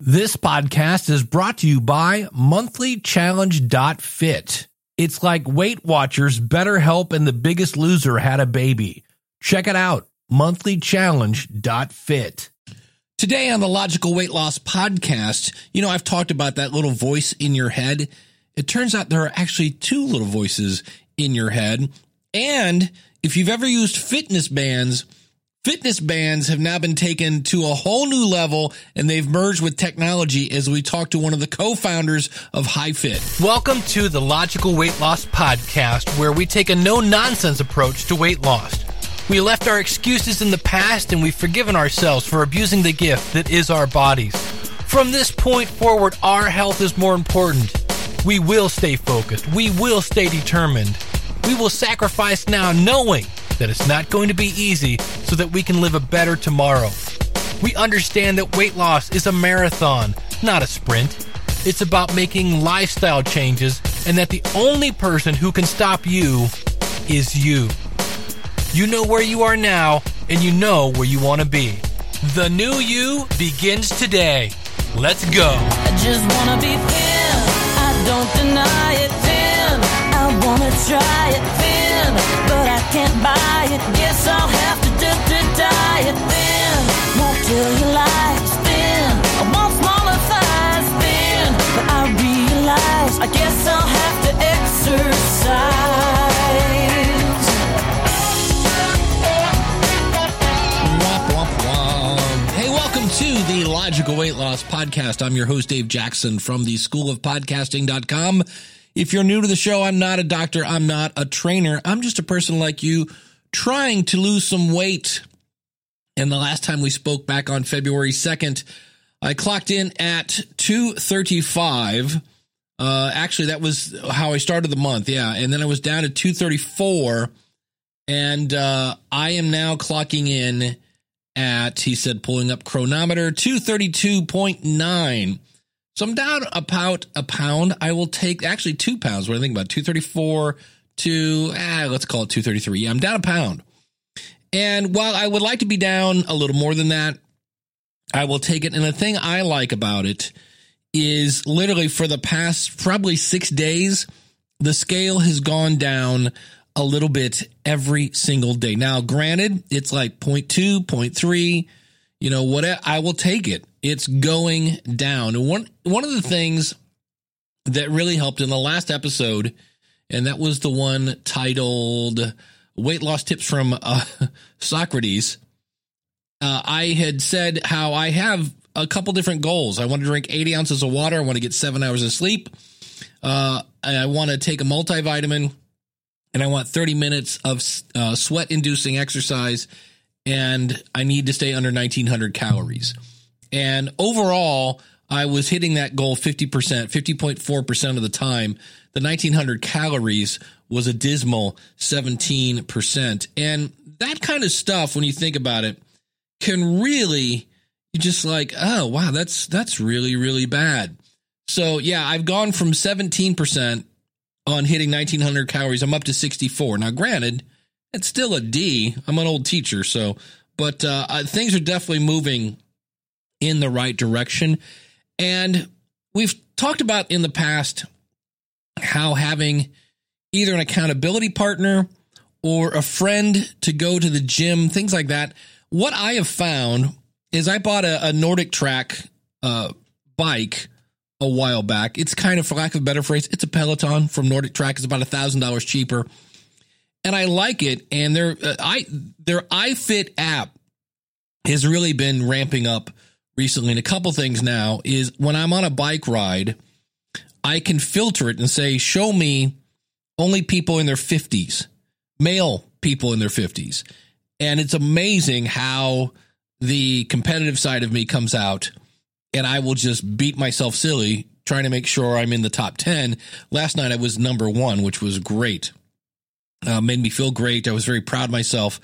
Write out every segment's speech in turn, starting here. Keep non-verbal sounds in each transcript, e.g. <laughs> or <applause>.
This podcast is brought to you by monthlychallenge.fit. It's like Weight Watchers, BetterHelp, and The Biggest Loser had a baby. Check it out, monthlychallenge.fit. Today on the Logical Weight Loss Podcast, you know, I've talked about that little voice in your head. It turns out there are actually two little voices in your head. And if you've ever used fitness bands, Fitness bands have now been taken to a whole new level and they've merged with technology as we talk to one of the co-founders of HyFit. Welcome to the Logical Weight Loss Podcast, where we take a no nonsense approach to weight loss. We left our excuses in the past and we've forgiven ourselves for abusing the gift that is our bodies. From this point forward, our health is more important. We will stay focused. We will stay determined. We will sacrifice now knowing that it's not going to be easy so that we can live a better tomorrow. We understand that weight loss is a marathon, not a sprint. It's about making lifestyle changes, and that the only person who can stop you is you. You know where you are now, and you know where you want to be. The new you begins today. Let's go. I just wanna be thin. I don't deny it thin. I wanna try it thin, but I can't buy it. Guess I'll have to do to diet thin. Won't tell you lies thin. I want smaller thighs thin, but I realize I guess I'll have to exercise. Hey, welcome to the Logical Weight Loss Podcast. I'm your host, Dave Jackson from the School of Podcasting.com. If you're new to the show, I'm not a doctor. I'm not a trainer. I'm just a person like you trying to lose some weight. And the last time we spoke back on February 2nd, I clocked in at 235. Uh, actually, that was how I started the month. Yeah. And then I was down to 234. And uh, I am now clocking in at, he said, pulling up Cronometer, 232.9. So I'm down about a pound. I will take actually two pounds. What do I think about 234 to, ah, let's call it 233. Yeah, I'm down a pound. And while I would like to be down a little more than that, I will take it. And the thing I like about it is literally for the past probably six days, the scale has gone down a little bit every single day. Now, granted, it's like 0.2, 0.3, you know, what I will take it. It's going down. One one of the things that really helped in the last episode, and that was the one titled "Weight Loss Tips from uh, <laughs> Socrates." Uh, I had said how I have a couple different goals. I want to drink 80 ounces of water. I want to get seven hours of sleep. Uh, I want to take a multivitamin, and I want 30 minutes of uh, sweat inducing exercise, and I need to stay under 1900 calories. And overall, I was hitting that goal 50%, 50.4% of the time. The 1900 calories was a dismal 17%. And that kind of stuff, when you think about it, can really, you just like, oh, wow, that's, that's really, really bad. So yeah, I've gone from 17% on hitting 1900 calories. I'm up to 64. Now, granted, it's still a D. I'm an old teacher. So, but, uh, things are definitely moving in the right direction. And we've talked about in the past how having either an accountability partner or a friend to go to the gym, things like that. What I have found is I bought a, a NordicTrack uh, bike a while back. It's kind of, for lack of a better phrase, it's a Peloton from NordicTrack. It's about a thousand dollars cheaper, and I like it. And their uh, I their iFit app has really been ramping up recently. And a couple things now is when I'm on a bike ride, I can filter it and say, show me only people in their 50s, male people in their 50s. And it's amazing how the competitive side of me comes out and I will just beat myself silly trying to make sure I'm in the top 10. Last night I was number one, which was great. Uh, made me feel great. I was very proud of myself.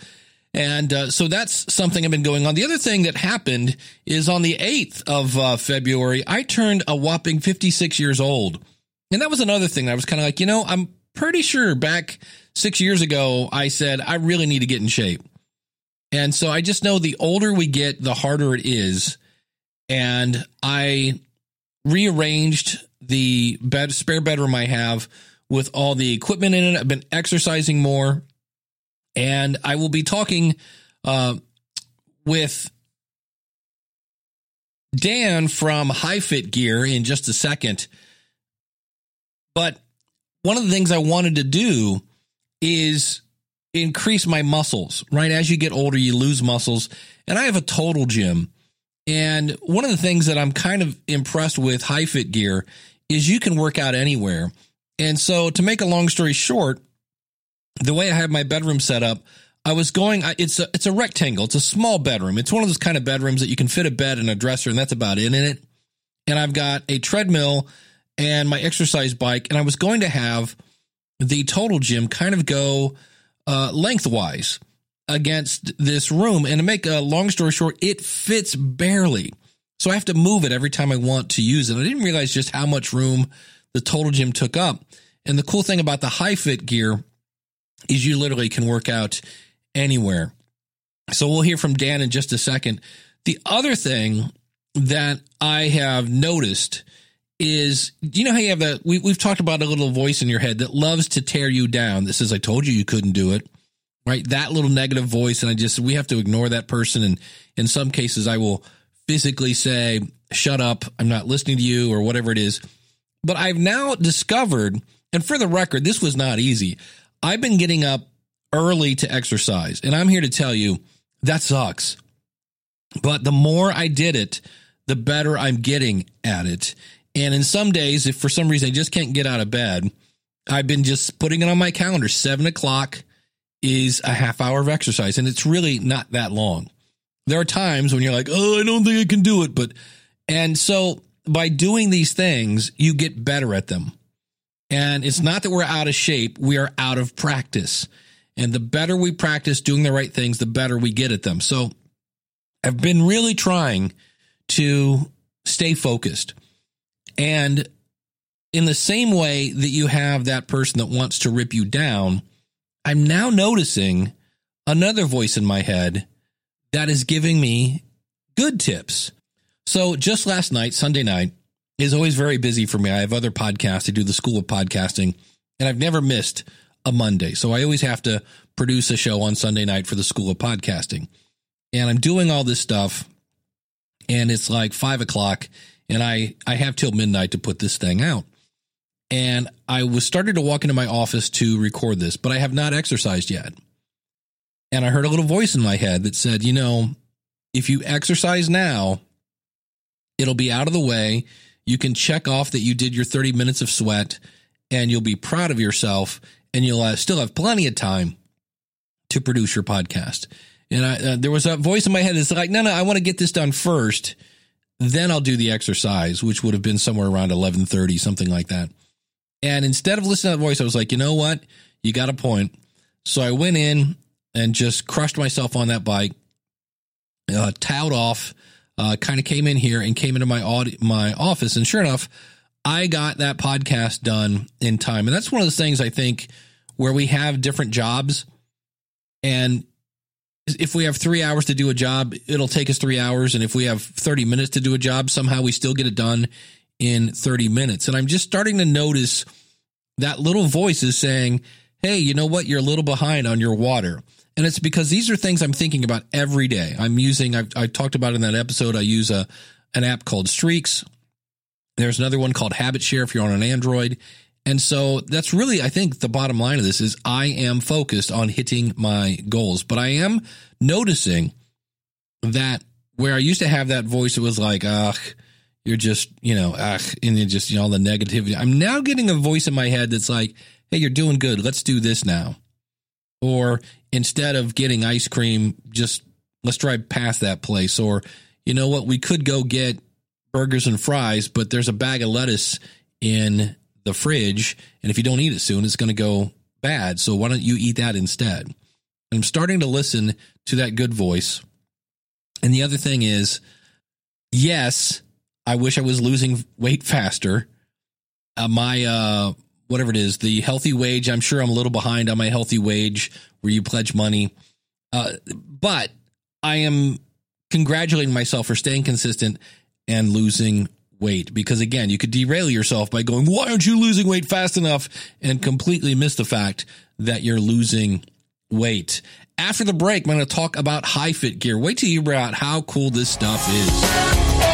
And uh, so that's something I've been going on. The other thing that happened is on the 8th of uh, February, I turned a whopping 56 years old. And that was another thing. I was kind of like, you know, I'm pretty sure back six years ago, I said, I really need to get in shape. And so I just know the older we get, the harder it is. and I rearranged the bed spare bedroom I have with all the equipment in it. I've been exercising more, and I will be talking uh, with Dan from HyFit Gear in just a second. But one of the things I wanted to do is increase my muscles, right? As you get older, you lose muscles. And I have a total gym. And one of the things that I'm kind of impressed with HyFit Gear is you can work out anywhere. And so to make a long story short, the way I have my bedroom set up, I was going. It's a it's a rectangle. It's a small bedroom. It's one of those kind of bedrooms that you can fit a bed and a dresser, and that's about it in it. And I've got a treadmill and my exercise bike, and I was going to have the total gym kind of go uh, lengthwise against this room. And to make a long story short, it fits barely. So I have to move it every time I want to use it. I didn't realize just how much room the total gym took up. And the cool thing about the HyFit gear is you literally can work out anywhere. So we'll hear from Dan in just a second. The other thing that I have noticed is you know how you have that we, we've talked about a little voice in your head that loves to tear you down that says i told you you couldn't do it right that little negative voice and i just we have to ignore that person and in some cases i will physically say shut up i'm not listening to you or whatever it is but i've now discovered and for the record this was not easy i've been getting up early to exercise and i'm here to tell you that sucks but the more i did it the better i'm getting at it and in some days, if for some reason I just can't get out of bed, I've been just putting it on my calendar. Seven o'clock is a half hour of exercise, and it's really not that long. There are times when you're like, oh, I don't think I can do it. But, and so by doing these things, you get better at them. And it's not that we're out of shape, we are out of practice. And the better we practice doing the right things, the better we get at them. So I've been really trying to stay focused. And in the same way that you have that person that wants to rip you down, I'm now noticing another voice in my head that is giving me good tips. So just last night, Sunday night, is always very busy for me. I have other podcasts. I do the School of Podcasting, and I've never missed a Monday. So I always have to produce a show on Sunday night for the School of Podcasting. And I'm doing all this stuff, and it's like five o'clock, and I I have till midnight to put this thing out. And I was starting to walk into my office to record this, but I have not exercised yet. And I heard a little voice in my head that said, "You know, if you exercise now, it'll be out of the way. You can check off that you did your 30 minutes of sweat and you'll be proud of yourself and you'll uh, still have plenty of time to produce your podcast." And I, uh, there was a voice in my head that's like, "No, no, I want to get this done first then I'll do the exercise, which would have been somewhere around 1130, something like that. And instead of listening to that voice, I was like, you know what? You got a point. So I went in and just crushed myself on that bike, uh, towed off, uh, kind of came in here and came into my aud- my office. And sure enough, I got that podcast done in time. And that's one of those things I think where we have different jobs and if we have three hours to do a job, it'll take us three hours. And if we have 30 minutes to do a job, somehow we still get it done in 30 minutes. And I'm just starting to notice that little voice is saying, Hey, you know what? You're a little behind on your water. And it's because these are things I'm thinking about every day. I'm using, I talked about in that episode, I use a, an app called Streaks. There's another one called Habit Share if you're on an Android. And so that's really, I think the bottom line of this is I am focused on hitting my goals, but I am noticing that where I used to have that voice, it was like, ugh, you're just, you know, ugh, and you just, you know, all the negativity. I'm now getting a voice in my head that's like, hey, you're doing good. Let's do this now. Or instead of getting ice cream, just let's drive past that place. Or, you know what, we could go get burgers and fries, but there's a bag of lettuce in the fridge. And if you don't eat it soon, it's going to go bad. So why don't you eat that instead? And I'm starting to listen to that good voice. And the other thing is, yes, I wish I was losing weight faster. Uh, my, uh, whatever it is, the healthy wage, I'm sure I'm a little behind on my healthy wage where you pledge money. Uh, but I am congratulating myself for staying consistent and losing weight. Because again, you could derail yourself by going, why aren't you losing weight fast enough? And completely miss the fact that you're losing weight. After the break, I'm going to talk about HyFit gear. Wait till you hear out how cool this stuff is.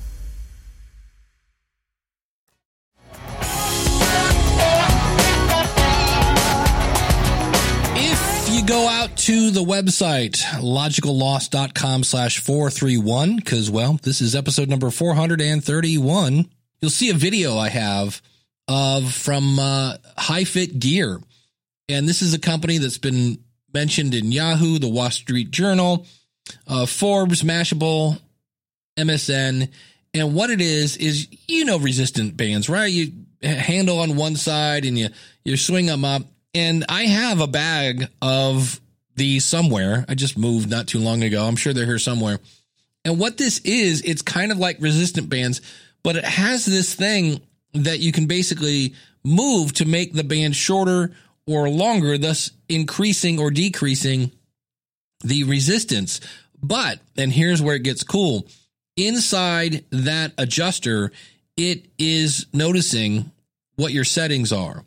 to the website logicalloss.com slash 431 because well this is episode number 431 you'll see a video i have of from uh, HyFit gear. And this is a company that's been mentioned in yahoo the wall street journal uh, forbes mashable msn and what it is is you know resistant bands right? You handle on one side and you you swing them up. And I have a bag of these somewhere. I just moved not too long ago. I'm sure they're here somewhere. And what this is, it's kind of like resistant bands, but it has this thing that you can basically move to make the band shorter or longer, thus increasing or decreasing the resistance. But, and here's where it gets cool inside that adjuster, it is noticing what your settings are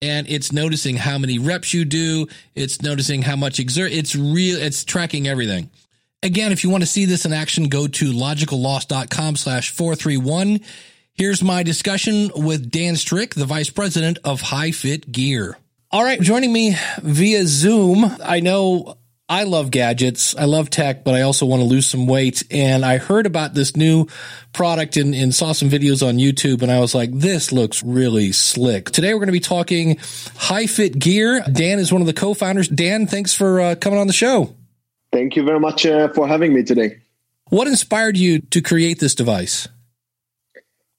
and it's noticing how many reps you do. It's noticing how much exert. It's real. It's tracking everything. Again, if you want to see this in action, go to logicalloss.com slash 431. Here's my discussion with Dan Strick, the vice president of HyFit Gear. All right. Joining me via Zoom. I know I love gadgets. I love tech, but I also want to lose some weight. And I heard about this new product and, and, saw some videos on YouTube and I was like, this looks really slick. Today we're going to be talking HyFit gear. Dan is one of the co-founders. Dan, thanks for uh, coming on the show. Thank you very much uh, for having me today. What inspired you to create this device?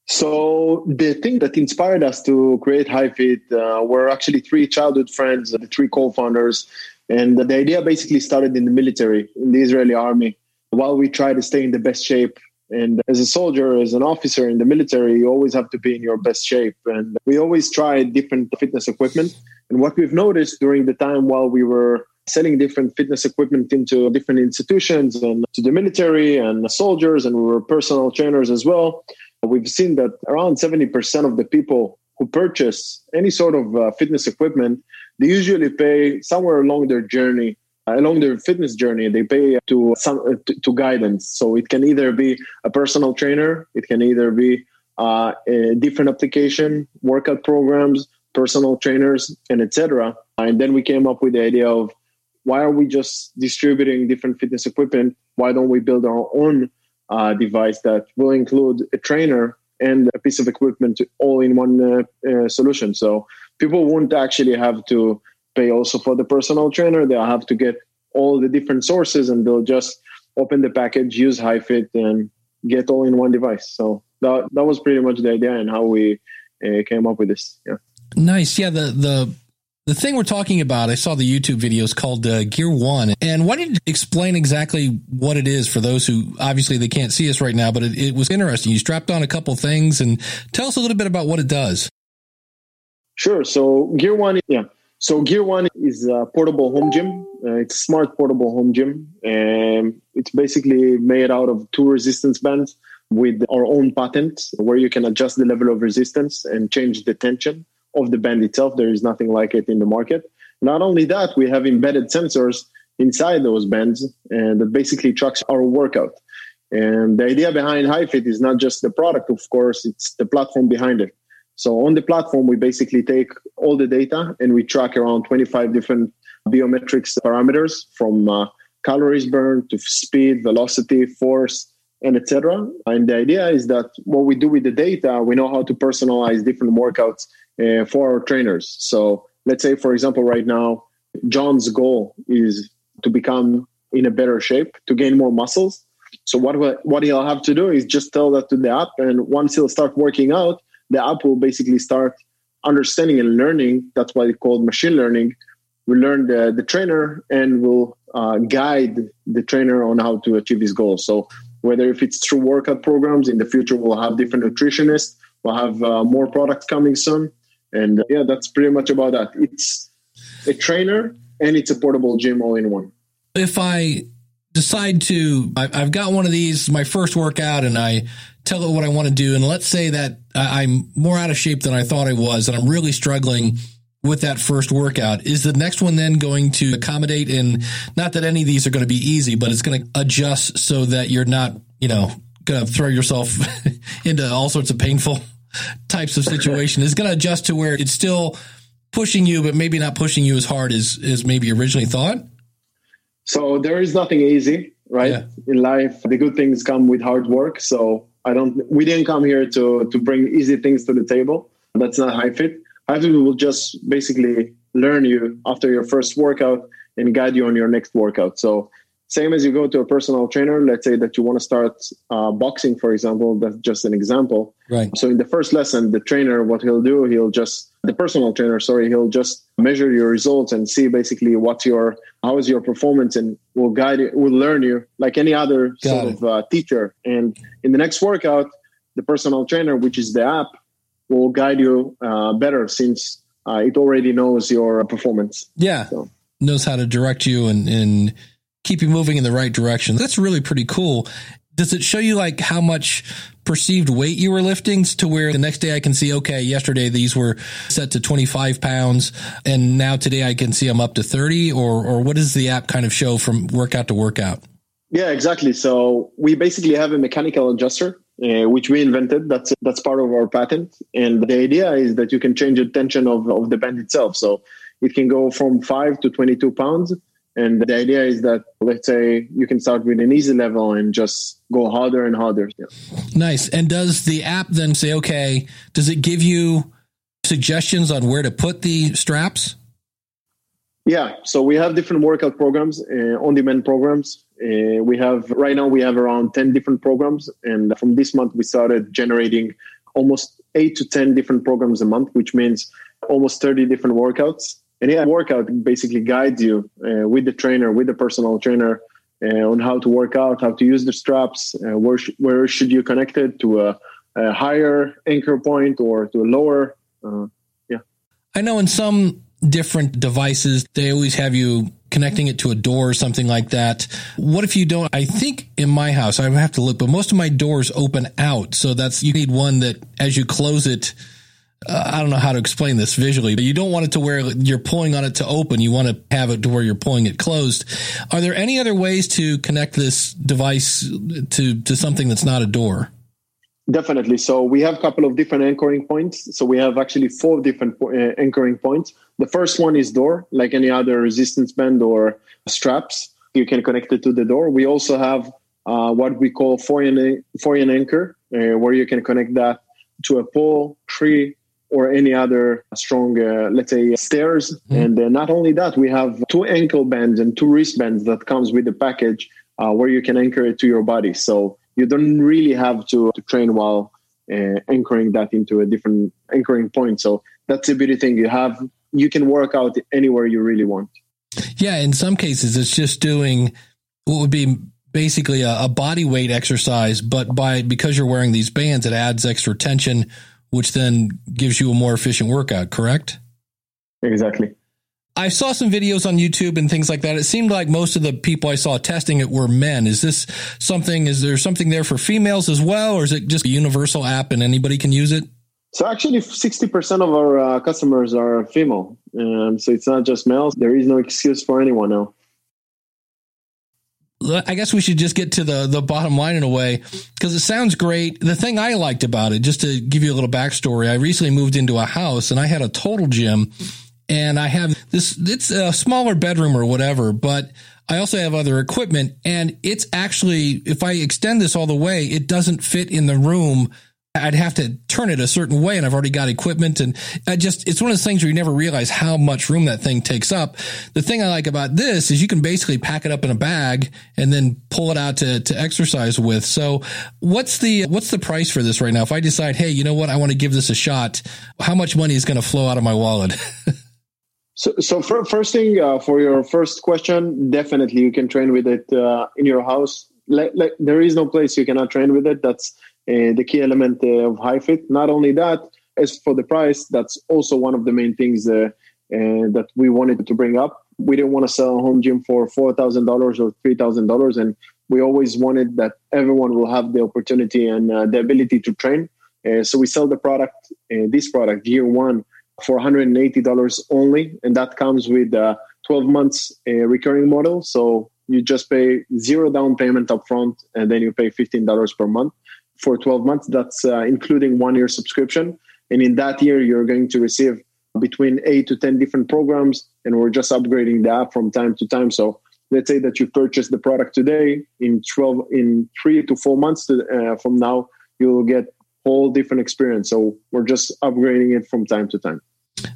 So the thing that inspired us to create HyFit uh, were actually three childhood friends, the three co-founders and the idea basically started in the military, in the Israeli army. While we try to stay in the best shape, and as a soldier, as an officer in the military, you always have to be in your best shape. And we always try different fitness equipment. And what we've noticed during the time while we were selling different fitness equipment into different institutions and to the military and soldiers, and we were personal trainers as well, we've seen that around 70% of the people who purchase any sort of uh, fitness equipment they usually pay somewhere along their journey uh, along their fitness journey they pay to some uh, to, to, guidance. So it can either be a personal trainer it can either be uh, a different application workout programs personal trainers and etc and then we came up with the idea of why are we just distributing different fitness equipment? Why don't we build our own uh, device that will include a trainer and a piece of equipment all in one uh, uh, solution so people won't actually have to pay also for the personal trainer. They'll have to get all the different sources and they'll just open the package, use HyFit, and get all in one device. So that that was pretty much the idea and how we uh, came up with this. Yeah. Nice. Yeah. The the The thing we're talking about, I saw the YouTube videos called uh, Gear One, and why don't you explain exactly what it is for those who obviously they can't see us right now, but it, it was interesting. You strapped on a couple things, and tell us a little bit about what it does. Sure. So Gear One, yeah. So Gear One is a portable home gym. Uh, it's a smart portable home gym, and it's basically made out of two resistance bands with our own patent, where you can adjust the level of resistance and change the tension of the band itself. There is nothing like it in the market. Not only that, we have embedded sensors inside those bands and that basically tracks our workout. And the idea behind HyFit is not just the product, of course, it's the platform behind it. So on the platform, we basically take all the data and we track around 25 different biometrics parameters from uh, calories burned to speed, velocity, force, and etc. And the idea is that what we do with the data, we know how to personalize different workouts uh, for our trainers. So let's say, for example, right now, John's goal is to become in a better shape, to gain more muscles. So what what he'll have to do is just tell that to the app, and once he'll start working out, the app will basically start understanding and learning. That's why it's called machine learning. We learn the, the trainer and will uh, guide the trainer on how to achieve his goals. So whether if it's through workout programs in the future, we'll have different nutritionists. We'll have uh, more products coming soon. And uh, yeah, that's pretty much about that. It's a trainer and it's a portable gym all in one. If I decide to, I've got one of these, my first workout, and I tell it what I want to do. And let's say that I'm more out of shape than I thought I was, and I'm really struggling with that first workout. Is the next one then going to accommodate And not that any of these are going to be easy, but it's going to adjust so that you're not, you know, going to throw yourself <laughs> into all sorts of painful types of situation is going to adjust to where it's still pushing you, but maybe not pushing you as hard as, as maybe originally thought? So there is nothing easy, right? Yeah. In life, the good things come with hard work. So I don't, we didn't come here to, to bring easy things to the table. That's not HyFit. fit will just basically learn you after your first workout and guide you on your next workout. So same as you go to a personal trainer let's say that you want to start uh, boxing for example that's just an example. Right. So in the first lesson the trainer what he'll do he'll just the personal trainer sorry he'll just measure your results and see basically what's your how is your performance and will guide you will learn you like any other Got sort it. of uh, teacher. And in the next workout the personal trainer which is the app will guide you uh, better since uh, it already knows your performance. Yeah. So. knows how to direct you and and keep you moving in the right direction. That's really pretty cool. Does it show you like how much perceived weight you were lifting to where the next day I can see, okay, yesterday these were set to 25 pounds and now today I can see I'm up to 30 or, or what does the app kind of show from workout to workout? Yeah, exactly. So we basically have a mechanical adjuster, uh, which we invented. That's that's part of our patent. And the idea is that you can change the tension of, of the band itself. So it can go from five to 22 pounds and the idea is that, let's say, you can start with an easy level and just go harder and harder. Yeah. Nice. And does the app then say, okay, does it give you suggestions on where to put the straps? Yeah. So we have different workout programs, uh, on demand programs. Uh, we have, right now, we have around 10 different programs. And from this month, we started generating almost eight to 10 different programs a month, which means almost 30 different workouts and yeah, workout basically guides you uh, with the trainer, with the personal trainer, uh, on how to work out, how to use the straps, uh, where sh- where should you connect it to a, a, higher anchor point or to a lower. Uh, yeah, I know in some different devices they always have you connecting it to a door or something like that. What if you don't? I think in my house I have to look, but most of my doors open out, so that's you need one that as you close it uh, I don't know how to explain this visually, but you don't want it to where you're pulling on it to open. You want to have it to where you're pulling it closed. Are there any other ways to connect this device to, to something that's not a door? Definitely. So we have a couple of different anchoring points. So we have actually four different uh, anchoring points. The first one is door, like any other resistance band or straps. You can connect it to the door. We also have uh, what we call foreign, foreign anchor, uh, where you can connect that to a pole, tree, or any other strong, uh, let's say, stairs. Mm-hmm. And uh, not only that, we have two ankle bands and two wristbands that comes with the package uh, where you can anchor it to your body. So you don't really have to, to train while uh, anchoring that into a different anchoring point. So that's a beauty thing. You have you can work out anywhere you really want. Yeah, in some cases, it's just doing what would be basically a, a, body weight exercise, but by because you're wearing these bands, it adds extra tension, which then gives you a more efficient workout. Correct? Exactly. I saw some videos on YouTube and things like that. It seemed like most of the people I saw testing it were men. Is this something? Is there something there for females as well, or is it just a universal app and anybody can use it? So actually, sixty percent of our uh, customers are female, um, so it's not just males. There is no excuse for anyone now. I guess we should just get to the the bottom line in a way because it sounds great. The thing I liked about it, just to give you a little backstory, I recently moved into a house and I had a total gym, and I have this. It's a smaller bedroom or whatever, but I also have other equipment, and it's actually if I extend this all the way, it doesn't fit in the room I'd have to turn it a certain way and I've already got equipment and I just, it's one of those things where you never realize how much room that thing takes up. The thing I like about this is you can basically pack it up in a bag and then pull it out to, to exercise with. So what's the, what's the price for this right now? If I decide, Hey, you know what? I want to give this a shot. How much money is going to flow out of my wallet? <laughs> so, so for, first thing, uh, for your first question, definitely you can train with it, uh, in your house. There is no place you cannot train with it. That's, uh, the key element uh, of fit. Not only that, as for the price, that's also one of the main things uh, that we wanted to bring up. We didn't want to sell a home gym for four thousand dollars or three thousand dollars, and we always wanted that everyone will have the opportunity and uh, the ability to train. Uh, so we sell the product, uh, this product, Gear One, for $180 only, and that comes with a 12 months recurring model. So you just pay zero down payment up front, and then you pay $15 per month for 12 months. That's uh, including one year subscription. And in that year, you're going to receive between eight to 10 different programs. And we're just upgrading the app from time to time. So let's say that you purchase the product today in 12, in three to four months to, uh, from now, you'll get whole different experience. So we're just upgrading it from time to time.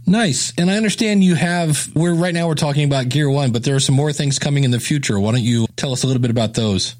Nice. And I understand you have, we're right now we're talking about Gear One, but there are some more things coming in the future. Why don't you tell us a little bit about those?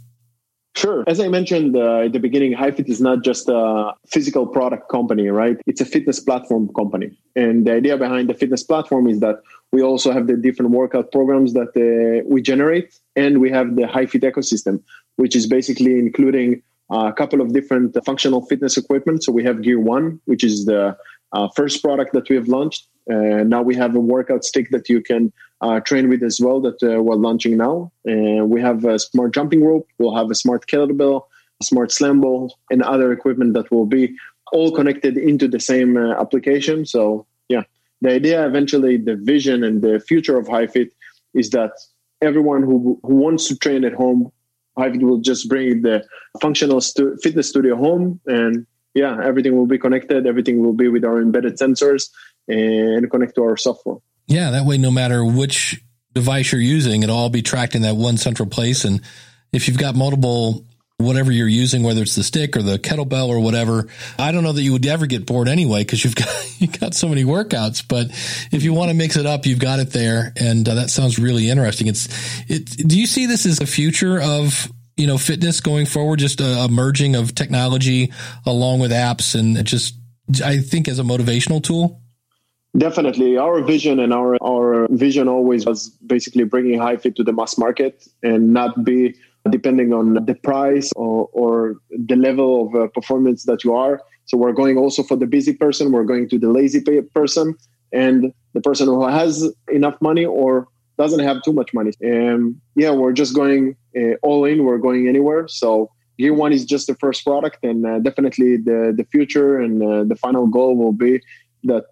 Sure. As I mentioned uh, at the beginning, HyFit is not just a physical product company, right? It's a fitness platform company. And the idea behind the fitness platform is that we also have the different workout programs that uh, we generate, and we have the HyFit ecosystem, which is basically including a couple of different functional fitness equipment. So we have Gear One, which is the uh, first product that we have launched. Uh, now we have a workout stick that you can uh, train with as well that uh, we're launching now. And we have a smart jumping rope. We'll have a smart kettlebell, a smart slam ball, and other equipment that will be all connected into the same uh, application. So yeah, the idea eventually, the vision and the future of HyFit is that everyone who, who wants to train at home, HyFit will just bring the functional stu- fitness studio home and yeah, everything will be connected. Everything will be with our embedded sensors and connect to our software. Yeah, that way, no matter which device you're using, it'll all be tracked in that one central place. And if you've got multiple, whatever you're using, whether it's the stick or the kettlebell or whatever, I don't know that you would ever get bored anyway because you've <laughs> got you've got so many workouts. But if you want to mix it up, you've got it there, and uh, that sounds really interesting. It's it. Do you see this as the future of you know fitness going forward? Just a, a merging of technology along with apps, and just I think as a motivational tool. Definitely, our vision and our our vision always was basically bringing HyFit to the mass market and not be depending on the price or, or the level of uh, performance that you are. So we're going also for the busy person. We're going to the lazy person and the person who has enough money or doesn't have too much money. And yeah, we're just going uh, all in. We're going anywhere. So Gear One is just the first product, and uh, definitely the the future and uh, the final goal will be that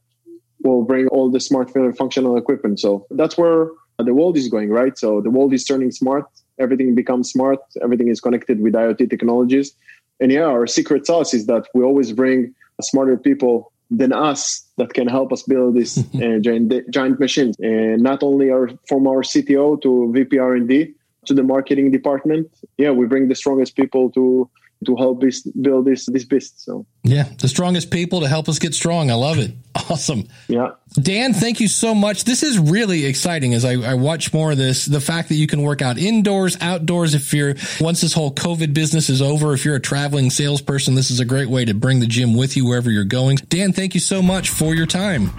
will bring all the smart functional equipment. So that's where the world is going, right? So the world is turning smart. Everything becomes smart. Everything is connected with IoT technologies. And yeah, our secret sauce is that we always bring smarter people than us that can help us build this <laughs> uh, giant, giant machines. And not only our, from our CTO to VP R&D to the marketing department, yeah, we bring the strongest people to to help this, build this this beast. So yeah, the strongest people to help us get strong. I love it. <laughs> Awesome. Yeah, Dan, thank you so much. This is really exciting as I, I, watch more of this. The fact that you can work out indoors, outdoors. If you're once this whole COVID business is over, if you're a traveling salesperson, this is a great way to bring the gym with you wherever you're going. Dan, thank you so much for your time.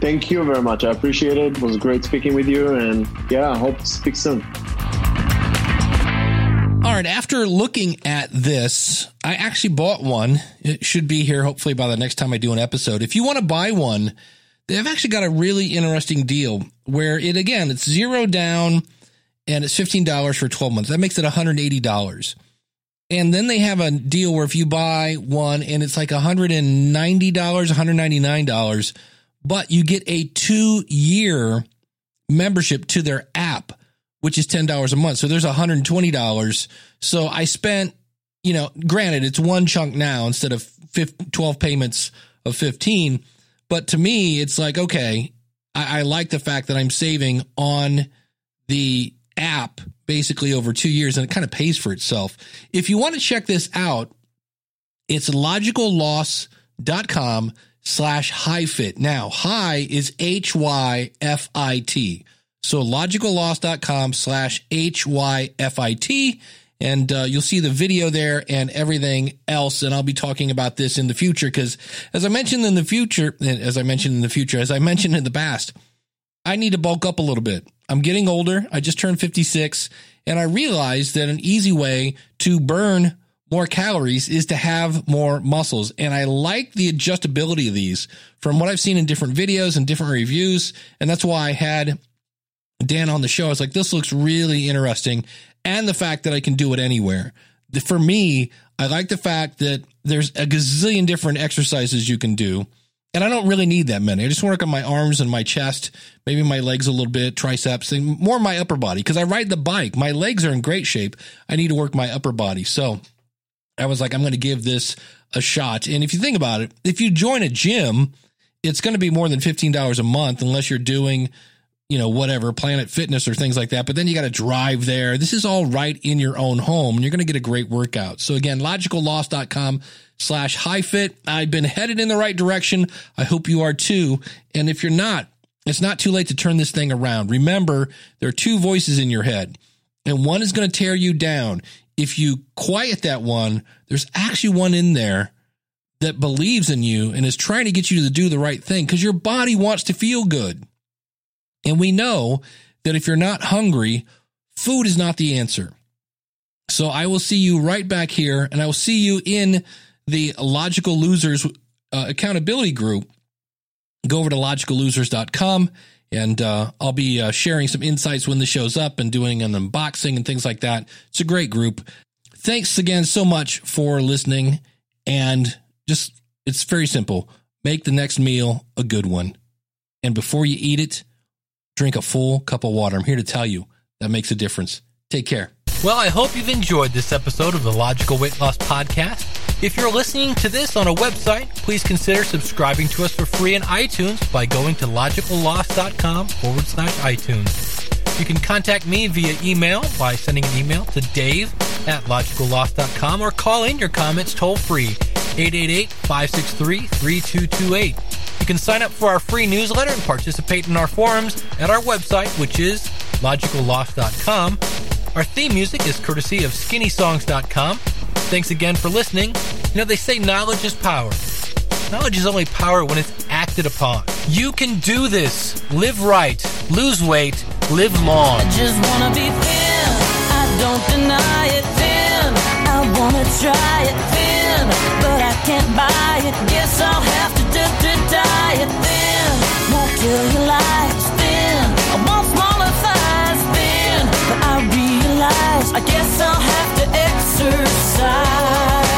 Thank you very much. I appreciate it. It was great speaking with you. And yeah, I hope to speak soon. Right. After looking at this, I actually bought one. It should be here hopefully by the next time I do an episode. If you want to buy one, they've actually got a really interesting deal where it, again, it's zero down and it's $15 for 12 months. That makes it $180. And then they have a deal where if you buy one and it's like $190, $199, but you get a two year membership to their app, which is $10 a month. So there's $120. So I spent, you know, granted, it's one chunk now instead of 12 payments of 15. But to me, it's like, okay, I, I like the fact that I'm saving on the app basically over two years and it kind of pays for itself. If you want to check this out, it's logicalloss.com slash HyFit. Now, high is H Y F I T. So logicalloss.com slash H Y F I T. And uh, you'll see the video there and everything else. And I'll be talking about this in the future because, as I mentioned in the future, as I mentioned in the future, as I mentioned in the past, I need to bulk up a little bit. I'm getting older. I just turned 56 and I realized that an easy way to burn more calories is to have more muscles. And I like the adjustability of these from what I've seen in different videos and different reviews. And that's why I had Dan on the show. I was like, this looks really interesting. And the fact that I can do it anywhere. For me, I like the fact that there's a gazillion different exercises you can do. And I don't really need that many. I just work on my arms and my chest, maybe my legs a little bit, triceps, and more my upper body because I ride the bike. My legs are in great shape. I need to work my upper body. So I was like, I'm going to give this a shot. And if you think about it, if you join a gym, it's going to be more than $15 a month unless you're doing, you know, whatever, Planet Fitness or things like that. But then you got to drive there. This is all right in your own home and you're going to get a great workout. So again, logicalloss.com slash HyFit. I've been headed in the right direction. I hope you are too. And if you're not, it's not too late to turn this thing around. Remember, there are two voices in your head, and one is going to tear you down. If you quiet that one, there's actually one in there that believes in you and is trying to get you to do the right thing because your body wants to feel good. And we know that if you're not hungry, food is not the answer. So I will see you right back here and I will see you in the Logical Losers uh, accountability group, go over to logicallosers.com and uh, I'll be uh, sharing some insights when the show's up and doing an unboxing and things like that. It's a great group. Thanks again so much for listening. And just, it's very simple. Make the next meal a good one. And before you eat it, drink a full cup of water. I'm here to tell you that makes a difference. Take care. Well, I hope you've enjoyed this episode of the Logical Weight Loss Podcast. If you're listening to this on a website, please consider subscribing to us for free in iTunes by going to logicalloss.com forward slash iTunes. You can contact me via email by sending an email to dave at logicalloss.com or call in your comments toll free 888-563-3228. You can sign up for our free newsletter and participate in our forums at our website, which is logicalloss.com. Our theme music is courtesy of skinnysongs.com. Thanks again for listening. You know, they say knowledge is power. Knowledge is only power when it's acted upon. You can do this. Live right, lose weight, live long. I just wanna be thin. I don't deny it thin. I wanna try it thin, but I can't buy it. Guess I'll have to do to diet thin. Won't kill your life thin. I want smaller thighs thin, but I realize I guess I'll have to exercise